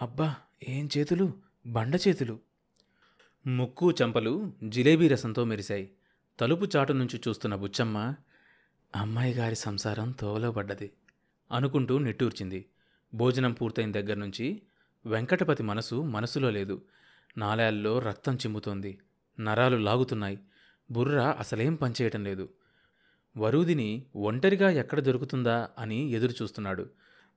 అబ్బా ఏం చేతులు? బండ చేతులు. ముక్కు చెంపలు జిలేబీ రసంతో మెరిశాయి. తలుపు చాటు నుంచి చూస్తున్న బుచ్చమ్మ అమ్మాయి గారి సంసారం తోవలో పడ్డది అనుకుంటూ నిట్టూర్చింది. భోజనం పూర్తయిన దగ్గర నుంచి వెంకటపతి మనసు మనసులో లేదు. నాళాల్లో రక్తం చిమ్ముతోంది. నరాలు లాగుతున్నాయి. బుర్ర అసలేం పనిచేయటం లేదు. వరూదిని ఒంటరిగా ఎక్కడ దొరుకుతుందా అని ఎదురు చూస్తున్నాడు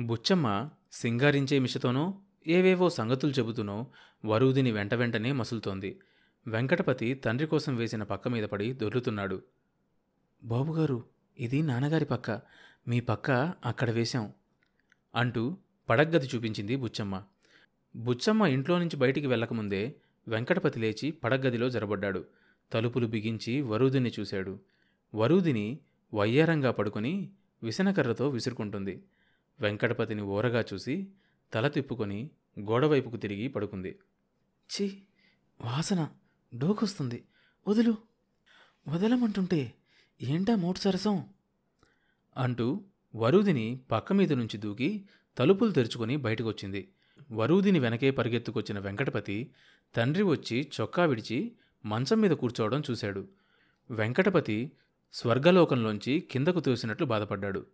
బుచ్చమ్మ సింగారించే మిషతోనో ఏవేవో సంగతులు చెబుతూనో వరూదిని వెంట వెంటనే మసులుతోంది. వెంకటపతి తండ్రి కోసం వేసిన పక్క మీద పడి దొర్లుతున్నాడు. బాబుగారు ఇది నాన్నగారి పక్క. మీ పక్క అక్కడ వేశాం అంటూ పడగ్గది చూపించింది బుచ్చమ్మ. బుచ్చమ్మ ఇంట్లో నుంచి బయటికి వెళ్ళకముందే వెంకటపతి లేచి పడగ్గదిలో జరబడ్డాడు. తలుపులు బిగించి వరూదిని చూశాడు. వరూదిని వయ్యారంగా పడుకొని విసనకర్రతో విసురుకుంటుంది. వెంకటపతిని ఓరగా చూసి తల తిప్పుకొని గోడవైపుకు తిరిగి పడుకుంది. ఛీ వాసన డోకొస్తుంది. వదులు వదలమంటుంటే ఏంటా మూడు సరసం? అంటూ వరూదిని పక్క మీద నుంచి దూకి తలుపులు తెరుచుకొని బయటకొచ్చింది. వరూదిని వెనకే పరిగెత్తుకొచ్చిన వెంకటపతి తండ్రి వచ్చి చొక్కా విడిచి మంచం మీద కూర్చోవడం చూశాడు. వెంకటపతి స్వర్గలోకంలోంచి కిందకు తోసినట్లు బాధపడ్డాడు.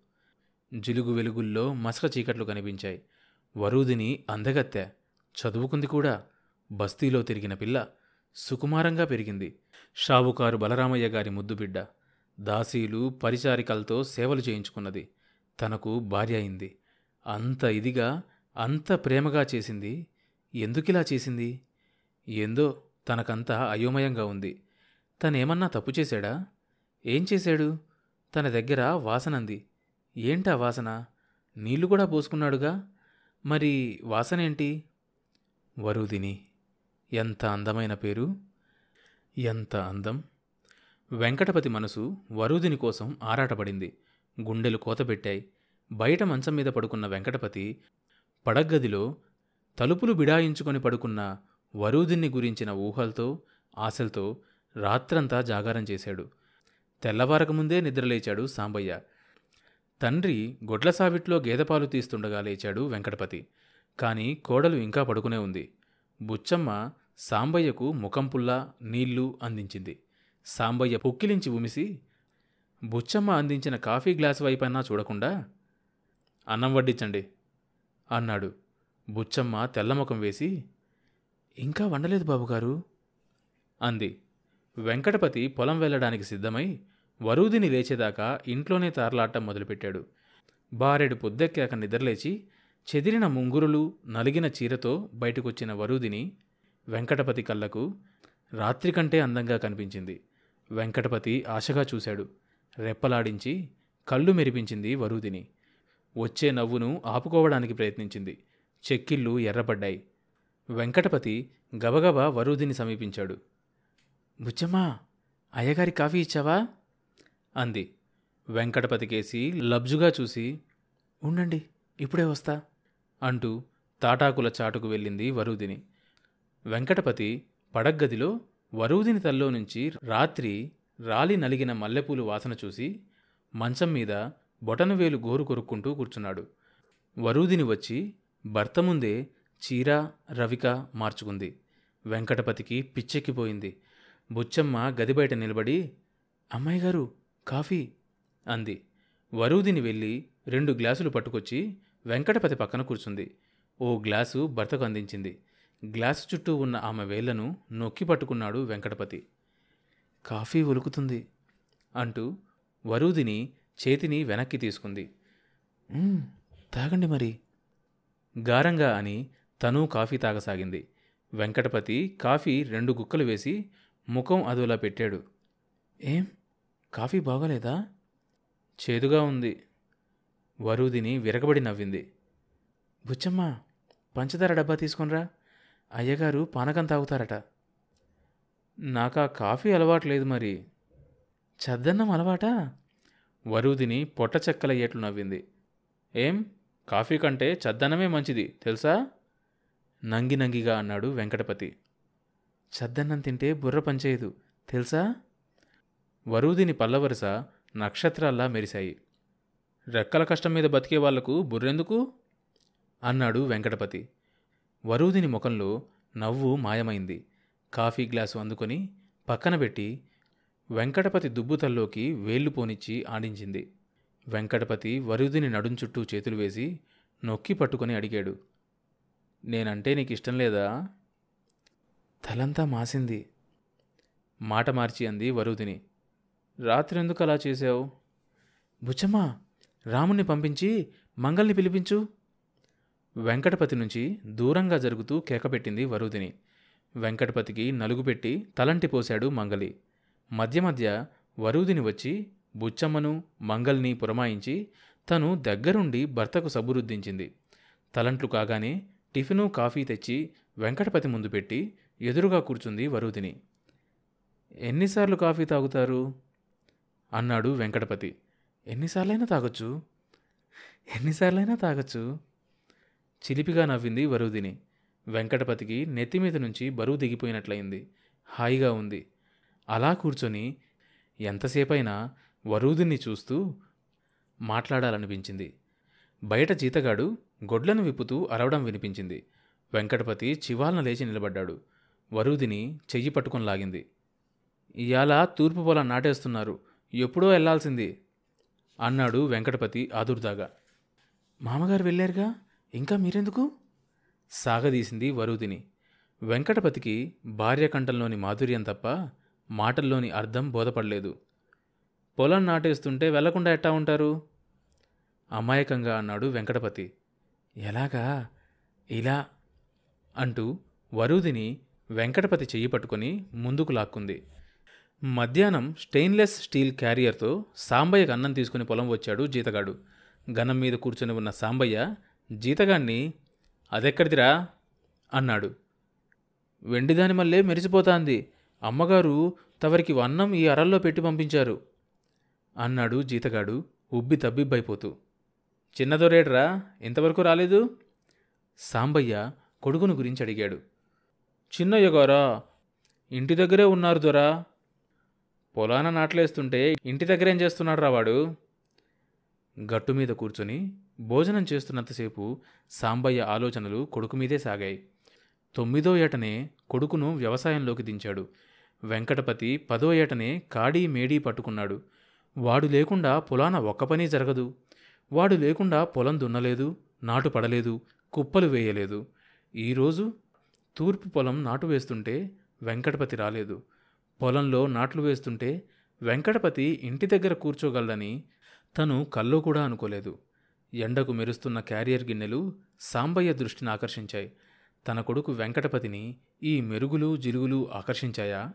జిలుగు వెలుగుల్లో మసక చీకట్లు కనిపించాయి. వరూదిని అందగత్తె. చదువుకుంది కూడా. బస్తీలో తిరిగిన పిల్ల సుకుమారంగా పెరిగింది. షావుకారు బలరామయ్య గారి ముద్దుబిడ్డ. దాసీలు పరిచారికలతో సేవలు చేయించుకున్నది. తనకు భార్య అయింది. అంత ఇదిగా అంత ప్రేమగా చేసింది. ఎందుకిలా చేసింది? ఏందో తనకంతా అయోమయంగా ఉంది. తనేమన్నా తప్పు చేశాడా? ఏం చేశాడు? తన దగ్గర వాసనంది. ఏంటా వాసన? నీళ్ళు కూడా పోసుకున్నాడుగా? మరి వాసనేంటి? వరుదిని. ఎంత అందమైన పేరు? ఎంత అందం. వెంకటపతి మనసు వరుదిని కోసం ఆరాటపడింది. గుండెలు కోతపెట్టాయి బయట మంచం మీద పడుకున్న వెంకటపతి పడగ్గదిలో తలుపులు బిడాయించుకొని పడుకున్న వరూదిన్ని గురించిన ఊహలతో ఆశలతో రాత్రంతా జాగారం చేశాడు. తెల్లవారకముందే నిద్రలేచాడు సాంబయ్య. తండ్రి గొడ్ల సావిట్లో గేదెపాలు తీస్తుండగా లేచాడు వెంకటపతి. కాని కోడలు ఇంకా పడుకునే ఉంది. బుచ్చమ్మ సాంబయ్యకు ముఖంపుల్లా నీళ్ళు అందించింది. సాంబయ్య పుక్కిలించి ఉమిసి బుచ్చమ్మ అందించిన కాఫీ గ్లాస్ వైపైనా చూడకుండా? అన్నం వడ్డించండి అన్నాడు. బుచ్చమ్మ తెల్లముఖం వేసి ఇంకా వండలేదు బాబుగారు అంది. వెంకటపతి పొలం వెళ్ళడానికి సిద్ధమై వరూదిని లేచేదాకా ఇంట్లోనే తారలాటం మొదలుపెట్టాడు. బారెడు పొద్దెక్కాక నిద్రలేచి చెదిరిన ముంగురులు నలిగిన చీరతో బయటకొచ్చిన వరూదిని వెంకటపతి కళ్ళకు రాత్రి కంటే అందంగా కనిపించింది. వెంకటపతి ఆశగా చూశాడు. రెప్పలాడించి కళ్ళు మెరిపించింది వరూదిని. వచ్చే నవ్వును ఆపుకోవడానికి ప్రయత్నించింది. చెక్కిళ్ళు ఎర్రబడ్డాయి. వెంకటపతి గబగబా వరూదిని సమీపించాడు. బుచ్చమ్మా అయ్యగారి కాఫీ ఇచ్చావా? అంది. వెంకటపతికేసి లబ్జుగా చూసి ఉండండి ఇప్పుడే వస్తా అంటూ తాటాకుల చాటుకు వెళ్ళింది వరూదిని. వెంకటపతి పడగ్గదిలో వరూదిని తల్లో నుంచి రాత్రి రాలి నలిగిన మల్లెపూలు వాసన చూసి మంచం మీద బొటనవేలు గోరు కొరుక్కుంటూ కూర్చున్నాడు. వరూదిని వచ్చి భర్త ముందే చీర రవిక మార్చుకుంది. వెంకటపతికి పిచ్చెక్కిపోయింది. బుచ్చమ్మ గది బయట నిలబడి అమ్మాయి గారు కాఫీ? అంది. వరూదిని వెళ్ళి రెండు గ్లాసులు పట్టుకొచ్చి వెంకటపతి పక్కన కూర్చుంది. ఓ గ్లాసు భర్తకు అందించింది. గ్లాసు చుట్టూ ఉన్న ఆమె వేళ్ళను నొక్కి పట్టుకున్నాడు వెంకటపతి. కాఫీ ఒలుకుతుంది అంటూ వరూదిని చేతిని వెనక్కి తీసుకుంది. తాగండి మరి. గారంగా అని తను కాఫీ తాగసాగింది. వెంకటపతి కాఫీ రెండు గుక్కలు వేసి ముఖం అదోలా పెట్టాడు. ఏం? కాఫీ బాగోలేదా? చేదుగా ఉంది. వరూదిని విరగబడి నవ్వింది. బుచ్చమ్మ పంచదార డబ్బా తీసుకొనిరా. అయ్యగారు పానకం తాగుతారట. నాకు ఆ కాఫీ అలవాటు లేదు మరి. చద్దన్నం అలవాటా? వరూదిని పొట్ట చెక్కలయ్యేట్లు నవ్వింది. ఏం? కాఫీ కంటే చద్దన్నమే మంచిది తెలుసా? నంగి నంగిగా అన్నాడు వెంకటపతి. చద్దన్నం తింటే బుర్ర పనిచేయదు తెలుసా? వరూదిని పల్లవరుస నక్షత్రాల్లా మెరిశాయి. రెక్కల కష్టం మీద బతికే వాళ్ళకు బుర్రెందుకు? అన్నాడు వెంకటపతి. వరూదిని ముఖంలో నవ్వు మాయమైంది. కాఫీ గ్లాసు అందుకొని పక్కన పెట్టి వెంకటపతి దుబ్బుతల్లోకి వేళ్ళు పోనిచ్చి ఆడించింది. వెంకటపతి వరుదిని నడుం చుట్టూ చేతులు వేసి నొక్కి పట్టుకొని అడిగాడు. నేనంటే నీకు ఇష్టం లేదా? తలంతా మాసింది. మాట మార్చి అంది వరుదిని. రాత్రి ఎందుకు అలా చేశావు? బుచ్చమ్మా రాముణ్ణి పంపించి మంగల్ని పిలిపించు. వెంకటపతి నుంచి దూరంగా జరుగుతూ కేకపెట్టింది వరుదిని. వెంకటపతికి నలుగు పెట్టి తలంటి పోశాడు మంగలి. మధ్య మధ్య వరుదిని వచ్చి బుచ్చమ్మను మంగల్ని పురమాయించి తను దగ్గరుండి భర్తకు సబురుద్దించింది తలంట్లు కాగానే టిఫిను కాఫీ తెచ్చి వెంకటపతి ముందు పెట్టి ఎదురుగా కూర్చుంది వరుదిని. ఎన్నిసార్లు కాఫీ తాగుతారు? అన్నాడు వెంకటపతి. ఎన్నిసార్లైనా తాగొచ్చు? ఎన్నిసార్లైనా తాగొచ్చు? చిలిపిగా నవ్వింది వరుదిని. వెంకటపతికి నెత్తిమీద నుంచి బరువు దిగిపోయినట్లయింది. హాయిగా ఉంది. అలా కూర్చొని ఎంతసేపైనా వరూదిని చూస్తూ మాట్లాడాలనిపించింది. బయట జీతగాడు గొడ్లను విప్పుతూ అరవడం వినిపించింది. వెంకటపతి చివాలన లేచి నిలబడ్డాడు. వరుదిని చెయ్యి పట్టుకొని లాగింది. ఇయాల తూర్పు పొలం నాటేస్తున్నారు. ఎప్పుడో వెళ్ళాల్సింది అన్నాడు వెంకటపతి ఆదుర్దాగా. మామగారు వెళ్ళారుగా? ఇంకా మీరెందుకు? సాగదీసింది వరుదిని. వెంకటపతికి భార్య కంఠంలోని మాధుర్యం తప్ప మాటల్లోని అర్థం బోధపడలేదు. పొలం నాటేస్తుంటే వెళ్ళకుండా ఎట్టా ఉంటారు? అమాయకంగా అన్నాడు వెంకటపతి. ఎలాగా? ఇలా అంటూ వరుదిని వెంకటపతి చెయ్యి పట్టుకొని ముందుకు లాక్కుంది. మధ్యాహ్నం స్టెయిన్లెస్ స్టీల్ క్యారియర్తో సాంబయ్యకు అన్నం తీసుకుని పొలం వచ్చాడు జీతగాడు. గనం మీద కూర్చొని ఉన్న సాంబయ్య జీతగాన్ని అదెక్కడిదిరా? అన్నాడు. వెండిదాని మళ్ళీ మెరిసిపోతాంది. అమ్మగారు తవరికి అన్నం ఈ అరల్లో పెట్టి పంపించారు. అన్నాడు జీతగాడు ఉబ్బి తబ్బిబ్బైపోతూ. చిన్నదొరేడ్రా ఇంతవరకు రాలేదు? సాంబయ్య కొడుకును గురించి అడిగాడు. చిన్నయ్య గారా ఇంటి దగ్గరే ఉన్నారు దొరా. పొలాన నాట్లేస్తుంటే ఇంటి దగ్గరేం చేస్తున్నాడు రా వాడు? గట్టు మీద కూర్చొని భోజనం చేస్తున్నంతసేపు సాంబయ్య ఆలోచనలు కొడుకు మీదే సాగాయి. తొమ్మిదో ఏటనే కొడుకును వ్యవసాయంలోకి దించాడు. వెంకటపతి పదో ఏటనే కాడీ మేడీ పట్టుకున్నాడు. వాడు లేకుండా పొలాన ఒక్క పని జరగదు. వాడు లేకుండా పొలం దున్నలేదు నాటు పడలేదు కుప్పలు వేయలేదు. ఈరోజు తూర్పు పొలం నాటు వేస్తుంటే వెంకటపతి రాలేదు. పొలంలో నాట్లు వేస్తుంటే వెంకటపతి ఇంటి దగ్గర కూర్చోగలడని తను కల్లో కూడా అనుకోలేదు. ఎండకు మెరుస్తున్న క్యారియర్ గిన్నెలు సాంబయ్య దృష్టిని ఆకర్షించాయి. తన కొడుకు వెంకటపతిని ఈ మెరుగులు జిలుగులు ఆకర్షించాయా?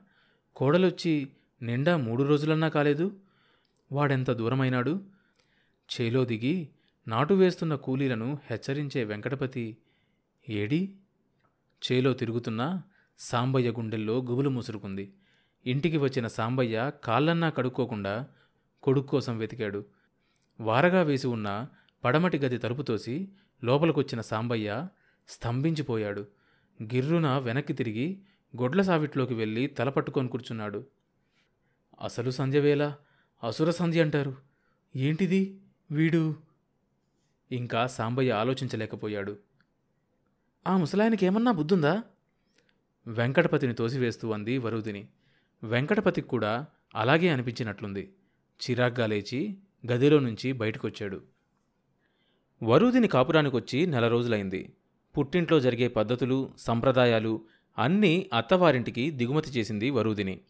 కోడలొచ్చి నిండా మూడు రోజులన్నా కాలేదు? వాడెంత దూరమైనాడు? చేలో దిగి నాటు వేస్తున్న కూలీలను హెచ్చరించే వెంకటపతి ఏడి? చేలో తిరుగుతున్నా సాంబయ్య గుండెల్లో గుబులు ముసురుకుంది ఇంటికి వచ్చిన సాంబయ్య కాళ్ళన్నా కడుక్కోకుండా కొడుకు కోసం వెతికాడు. వారగా వేసి ఉన్న పడమటి గది తలుపు తోసి లోపలికొచ్చిన సాంబయ్య స్తంభించిపోయాడు. గిర్రున వెనక్కి తిరిగి గొడ్ల సావిట్లోకి వెళ్ళి తలపట్టుకొని కూర్చున్నాడు. అసలు సంధ్యవేళ? అసుర సంధ్య అంటారు. ఏంటిది వీడు? ఇంకా సాంబయ్య ఆలోచించలేకపోయాడు. ఆ ముసలాయనకి ఏమన్నా బుద్ధుందా? వెంకటపతిని తోసివేస్తూ అంది వరుదిని. వెంకటపతికి కూడా అలాగే అనిపించినట్లుంది. చిరాగ్గా లేచి గదిలో నుంచి బయటకొచ్చాడు. వరూదిని కాపురానికొచ్చి నెల రోజులైంది. పుట్టింట్లో జరిగే పద్ధతులు సంప్రదాయాలు అన్నీ అత్తవారింటికి దిగుమతి చేసింది వరూదిని.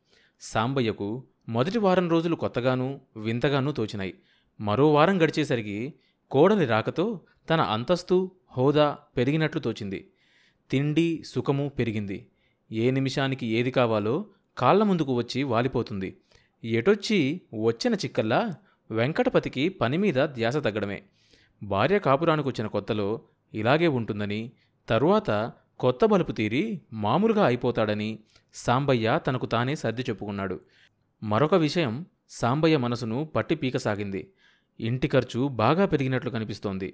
సాంబయ్యకు మొదటి వారం రోజులు కొత్తగానూ వింతగానూ తోచినాయి. మరో వారం గడిచేసరికి కోడలి రాకతో తన అంతస్తు హోదా పెరిగినట్లు తోచింది. తిండి సుఖము పెరిగింది. ఏ నిమిషానికి ఏది కావాలో కాళ్ళ ముందుకు వచ్చి వాలిపోతుంది. ఎటొచ్చి వచ్చిన చిక్కల్లా వెంకటపతికి పని మీద ధ్యాస తగ్గడమే. భార్య కాపురానికొచ్చిన కొత్తలో ఇలాగే ఉంటుందని తరువాత కొత్త బలుపు తీరి మామూలుగా అయిపోతాడని సాంబయ్య తనకు తానే సర్ది చెప్పుకున్నాడు. మరొక విషయం సాంబయ్య మనసును పట్టి పీకసాగింది. ఇంటి ఖర్చు బాగా పెరిగినట్లు కనిపిస్తోంది.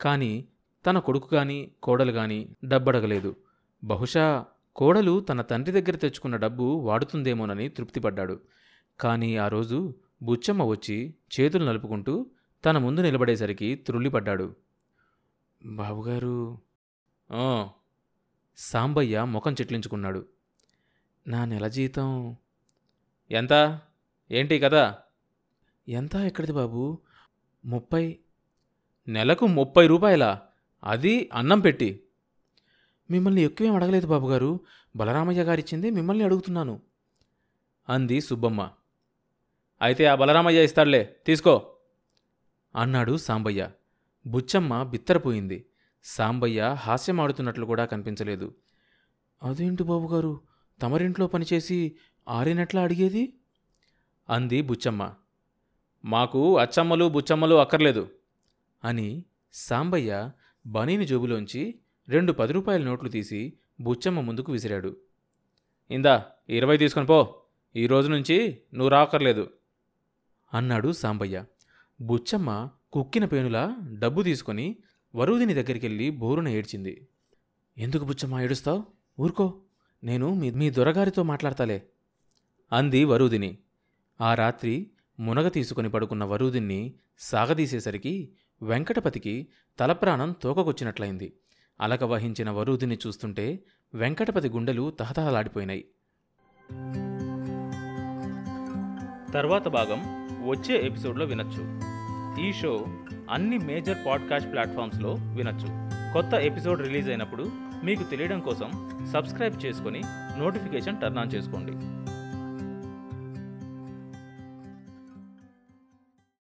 కానీ తన కొడుకు కానీ కోడలు కానీ డబ్బడగలేదు. బహుశా కోడలు తన తండ్రి దగ్గర తెచ్చుకున్న డబ్బు వాడుతుందేమోనని తృప్తిపడ్డాడు. కానీ ఆ రోజు బుచ్చమ్మ వచ్చి చేతులు నలుపుకుంటూ తన ముందు నిలబడేసరికి త్రుళ్ళిపడ్డాడు. బాబుగారు సాంబయ్య ముఖం చెట్లించుకున్నాడు. నా నెల జీతం ఎంత? ఏంటి కదా ఎంత ఎక్కడిది బాబు? ముప్పై నెలకు ముప్పై రూపాయల? అది అన్నం పెట్టి మిమ్మల్ని ఎక్కువేం అడగలేదు బాబుగారు. బలరామయ్య గారిచ్చింది మిమ్మల్ని అడుగుతున్నాను. అంది సుబ్బమ్మ. అయితే ఆ బలరామయ్య ఇస్తాడులే తీసుకో. అన్నాడు సాంబయ్య. బుచ్చమ్మ బిత్తరపోయింది. సాంబయ్య హాస్యమాడుతున్నట్లు కూడా కనిపించలేదు. అదేంటి బాబుగారు? తమరింట్లో పనిచేసి ఆరినట్లా అడిగేది? అంది బుచ్చమ్మ. మాకు అచ్చమ్మలు బుచ్చమ్మలు అక్కర్లేదు అని సాంబయ్య బనీని జోబులోంచి రెండు పది రూపాయల నోట్లు తీసి బుచ్చమ్మ ముందుకు విసిరాడు. ఇందా ఇరవై తీసుకొని పో. ఈ రోజు నుంచి నువ్వు రాకర్లేదు. అన్నాడు సాంబయ్య. బుచ్చమ్మ కుక్కిన పేనులా డబ్బు తీసుకొని వరుదిని దగ్గరికెళ్ళి బోరున ఏడ్చింది. ఎందుకు బుచ్చమ్మ ఏడుస్తావు? ఊరుకో. నేను మీ మీ దొరగారితో మాట్లాడతాలే. అంది వరుదిని. ఆ రాత్రి మునగ తీసుకుని పడుకున్న వరుదిన్ని సాగదీసేసరికి వెంకటపతికి తలప్రాణం తోకకొచ్చినట్లయింది. అలక వహించిన వరూధిని చూస్తుంటే వెంకటపతి గుండెలు తహతహలాడిపోయినాయి. తర్వాత భాగం వచ్చే ఎపిసోడ్లో వినొచ్చు. ఈ షో అన్ని మేజర్ పాడ్కాస్ట్ ప్లాట్ఫామ్స్లో వినొచ్చు. కొత్త ఎపిసోడ్ రిలీజ్ అయినప్పుడు మీకు తెలియడం కోసం సబ్స్క్రైబ్ చేసుకొని నోటిఫికేషన్ టర్న్ ఆన్ చేసుకోండి.